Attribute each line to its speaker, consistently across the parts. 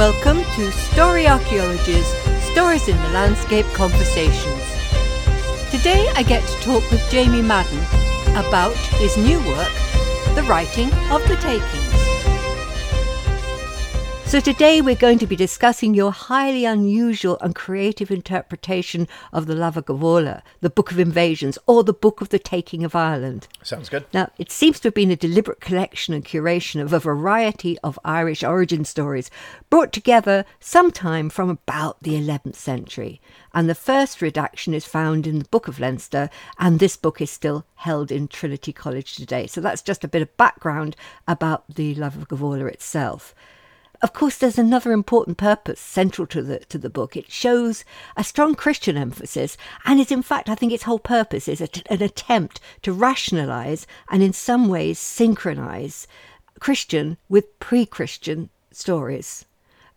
Speaker 1: Welcome to Story Archaeology's Stories in the Landscape Conversations. Today I get to talk with Jamie Madden about his new work, The Writing of the Takings. So, today we're going to be discussing your highly unusual and creative interpretation of the Lebor Gabála, the Book of Invasions, or the Book of the Taking of Ireland.
Speaker 2: Sounds good.
Speaker 1: Now, it seems to have been a deliberate collection and curation of a variety of Irish origin stories brought together sometime from about the 11th century. And the first redaction is found in the Book of Leinster, and this book is still held in Trinity College today. So that's just a bit of background about the Lebor Gabála itself. Of course, there's another important purpose central to the to the book. It shows a strong Christian emphasis, and is in fact, I think its whole purpose is an attempt to rationalize and, in some ways, synchronize Christian with pre-Christian stories.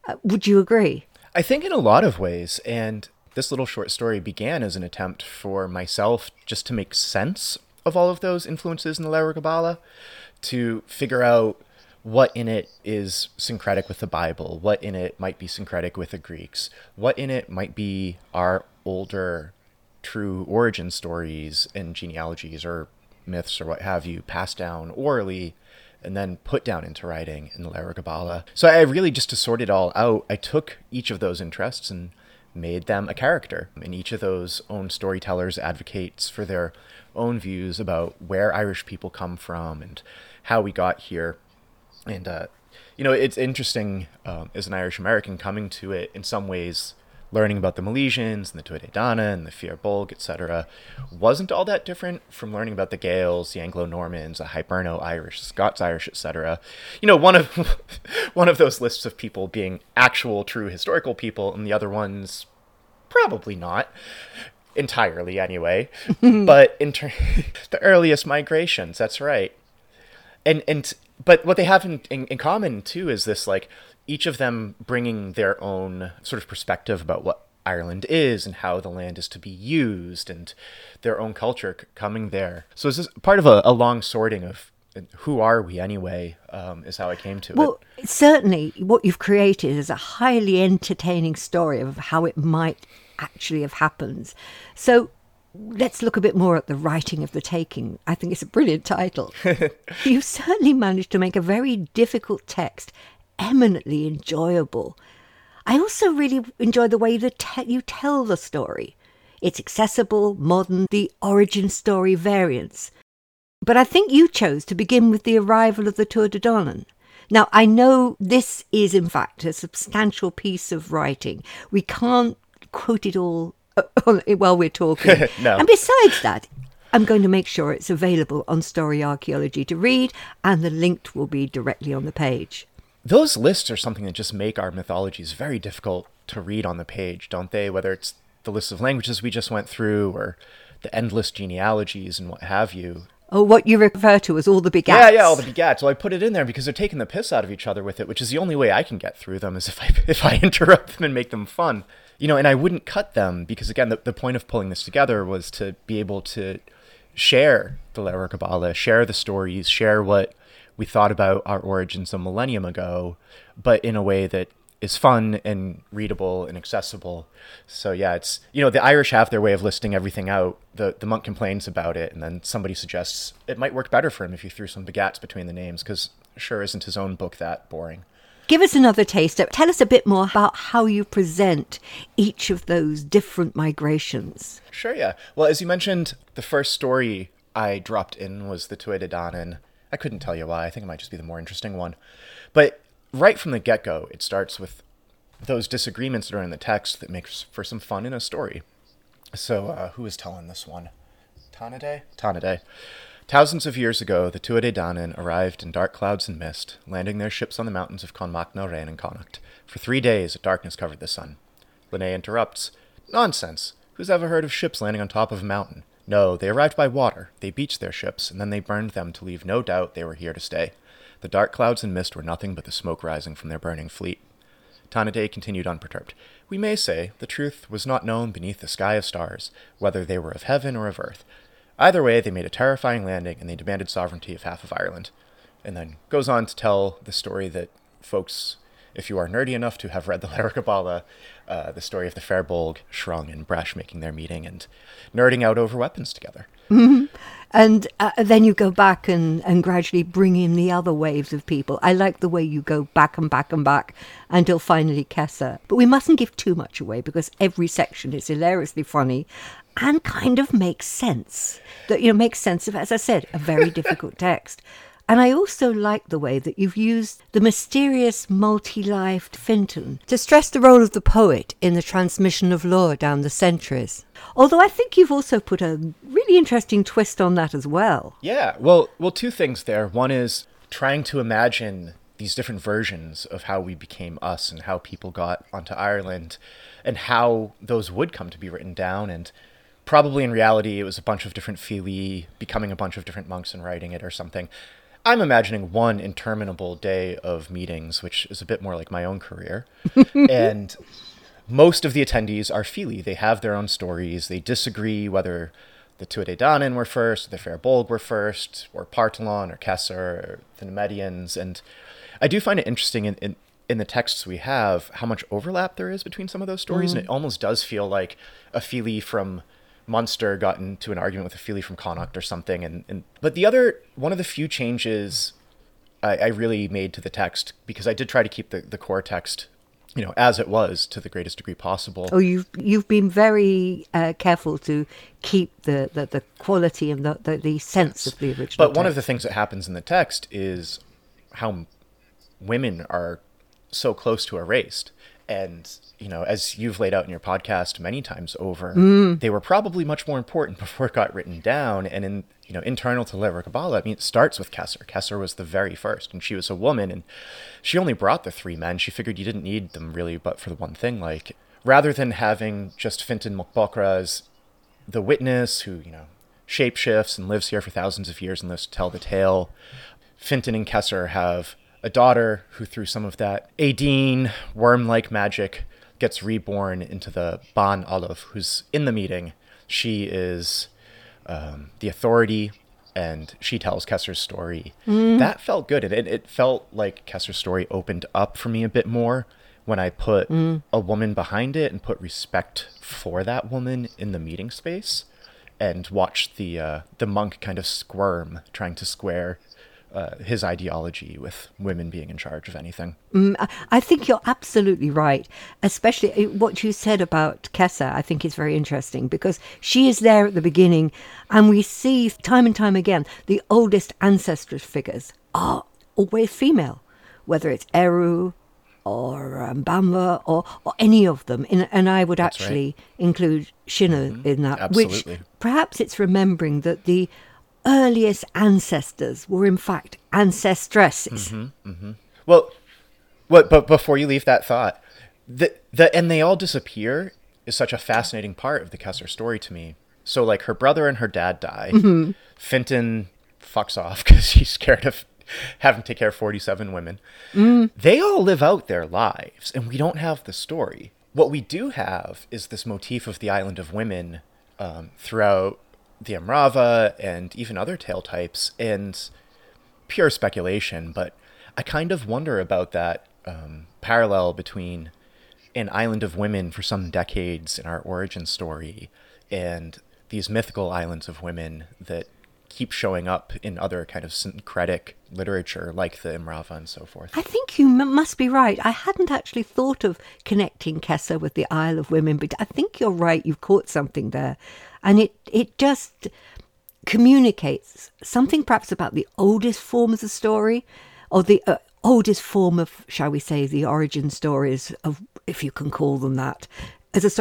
Speaker 1: Uh, would you agree?
Speaker 2: I think in a lot of ways, and this little short story began as an attempt for myself just to make sense of all of those influences in the Leabhar Gabhála, to figure out what in it is syncretic with the Bible, what in it might be syncretic with the Greeks, what in it might be our older true origin stories and genealogies or myths or what have you passed down orally and then put down into writing in the Leabhar Gabhála. So I really just to sort it all out, I took each of those interests and made them a character. And each of those own storytellers advocates for their own views about where Irish people come from and how we got here and uh, you know it's interesting um, as an Irish American coming to it in some ways learning about the Milesians and the Tuatha and the Fir Bolg, etc., wasn't all that different from learning about the Gaels, the Anglo-Normans, the Hiberno-Irish, Scots-Irish, etc. You know, one of one of those lists of people being actual, true historical people, and the other ones probably not entirely, anyway. but in ter- the earliest migrations, that's right. And and but what they have in, in, in common too is this like each of them bringing their own sort of perspective about what Ireland is and how the land is to be used and their own culture c- coming there. So is this part of a, a long sorting of who are we anyway um, is how I came to
Speaker 1: well,
Speaker 2: it.
Speaker 1: Well, certainly what you've created is a highly entertaining story of how it might actually have happened. So let's look a bit more at the writing of the taking. I think it's a brilliant title. you certainly managed to make a very difficult text eminently enjoyable. I also really enjoy the way that te- you tell the story. It's accessible, modern, the origin story variants. But I think you chose to begin with the arrival of the Tuatha De Danann. Now, I know this is, in fact, a substantial piece of writing. We can't quote it all while we're talking.
Speaker 2: no.
Speaker 1: And besides that, I'm going to make sure it's available on Story Archaeology to read, and the link will be directly on the page.
Speaker 2: Those lists are something that just make our mythologies very difficult to read on the page, don't they? Whether it's the list of languages we just went through, or the endless genealogies and what have you.
Speaker 1: Oh, what you refer to as all the begats.
Speaker 2: Yeah, yeah, all the begats. Well, I put it in there because they're taking the piss out of each other with it, which is the only way I can get through them is if I if I interrupt them and make them fun you know, and I wouldn't cut them because again, the, the point of pulling this together was to be able to share the Leabhar Gabhála, share the stories, share what we thought about our origins a millennium ago, but in a way that is fun and readable and accessible. So yeah, it's you know the Irish have their way of listing everything out. The the monk complains about it, and then somebody suggests it might work better for him if you threw some begats between the names, because sure isn't his own book that boring.
Speaker 1: Give us another taster. Tell us a bit more about how you present each of those different migrations.
Speaker 2: Sure, yeah. Well, as you mentioned, the first story I dropped in was the Tuatha Danann. I couldn't tell you why. I think it might just be the more interesting one. But right from the get go, it starts with those disagreements that are in the text that makes for some fun in a story. So, uh, who is telling this one? Tanaide? Tanaide. Thousands of years ago, the Tuatha De Danann arrived in dark clouds and mist, landing their ships on the mountains of Conmaicne Rein and Connacht. For three days, a darkness covered the sun. Linné interrupts. Nonsense! Who's ever heard of ships landing on top of a mountain? No, they arrived by water. They beached their ships, and then they burned them to leave no doubt they were here to stay. The dark clouds and mist were nothing but the smoke rising from their burning fleet. Tanaide continued unperturbed. We may say the truth was not known beneath the sky of stars, whether they were of heaven or of earth, Either way, they made a terrifying landing and they demanded sovereignty of half of Ireland. And then goes on to tell the story that folks if you are nerdy enough to have read the Leabhar Gabhála, uh, the story of the Fairbolg, Sreng, and Bres making their meeting and nerding out over weapons together.
Speaker 1: And uh, then you go back and, and gradually bring in the other waves of people. I like the way you go back and back and back until finally Cessair. But we mustn't give too much away because every section is hilariously funny and kind of makes sense. That you know makes sense of, as I said, a very difficult text. And I also like the way that you've used the mysterious, multi-lived Fintan to stress the role of the poet in the transmission of lore down the centuries. Although I think you've also put a really interesting twist on that as well.
Speaker 2: Yeah, well, well, two things there. One is trying to imagine these different versions of how we became us and how people got onto Ireland and how those would come to be written down and probably in reality it was a bunch of different Fili becoming a bunch of different monks and writing it or something. I'm imagining one interminable day of meetings, which is a bit more like my own career. and most of the attendees are Fili. They have their own stories. They disagree whether the Tuatha were first, the Fir Bolg were first, or Partholón, or Cessair, or the Nemedians. And I do find it interesting in, in, in the texts we have how much overlap there is between some of those stories. And mm. it almost does feel like a Fili from Munster got into an argument with a Fili from Connacht or something. And, and but the other one of the few changes I, I really made to the text because I did try to keep the, the core text, you know, as it was to the greatest degree possible.
Speaker 1: Oh, you've you've been very uh, careful to keep the, the, the quality and the, the, the sense of the original.
Speaker 2: But one of the things that happens in the text is how women are so close to erased. And, you know, as you've laid out in your podcast many times over, mm. they were probably much more important before it got written down. And in, you know, internal to Leabhar Gabhála, I mean, it starts with Cessair. Cessair was the very first, and she was a woman, and she only brought the three men. She figured you didn't need them really, but for the one thing, like, rather than having just Fintan mac Bóchra as the witness who, you know, shapeshifts and lives here for thousands of years and lives to tell the tale. Fintan and Cessair have a daughter who, through some of that Aideen worm like magic, gets reborn into the Ban Olive, who's in the meeting. She is um, the authority and she tells Cessair's story. That felt good. And it, it felt like Cessair's story opened up for me a bit more when I put a woman behind it and put respect for that woman in the meeting space and watched the uh, the monk kind of squirm trying to square uh, his ideology with women being in charge of anything.
Speaker 1: Mm, I- think you're absolutely right. Especially uh, what you said about Cessair, I think is very interesting because she is there at the beginning, and we see time and time again the oldest ancestral figures are always female, whether it's Ériu or um, Banba or, or any of them. In, and I would
Speaker 2: right.
Speaker 1: actually include Shina in that,
Speaker 2: Absolutely.
Speaker 1: which perhaps it's remembering that the earliest ancestors were in fact ancestresses. Mm-hmm, mm-hmm.
Speaker 2: Well, what? But before you leave that thought, the the and they all disappear is such a fascinating part of the Cessair story to me. So like her brother and her dad die. Mm-hmm. Fintan fucks off because he's scared of having to take care of forty seven women. Mm. They all live out their lives, and we don't have the story. What we do have is this motif of the island of women um, throughout the Immrama and even other tale types, and pure speculation, but I kind of wonder about that um, parallel between an island of women for some decades in our origin story and these mythical islands of women that keep showing up in other kind of syncretic literature like the Immrama and so forth.
Speaker 1: I think you m- must be right. I hadn't actually thought of connecting Cessair with the Isle of Women, but I think you're right. You've caught something there, and it it just communicates something perhaps about the oldest form of the story, or the uh, oldest form of, shall we say, the origin stories of, if you can call them that, as a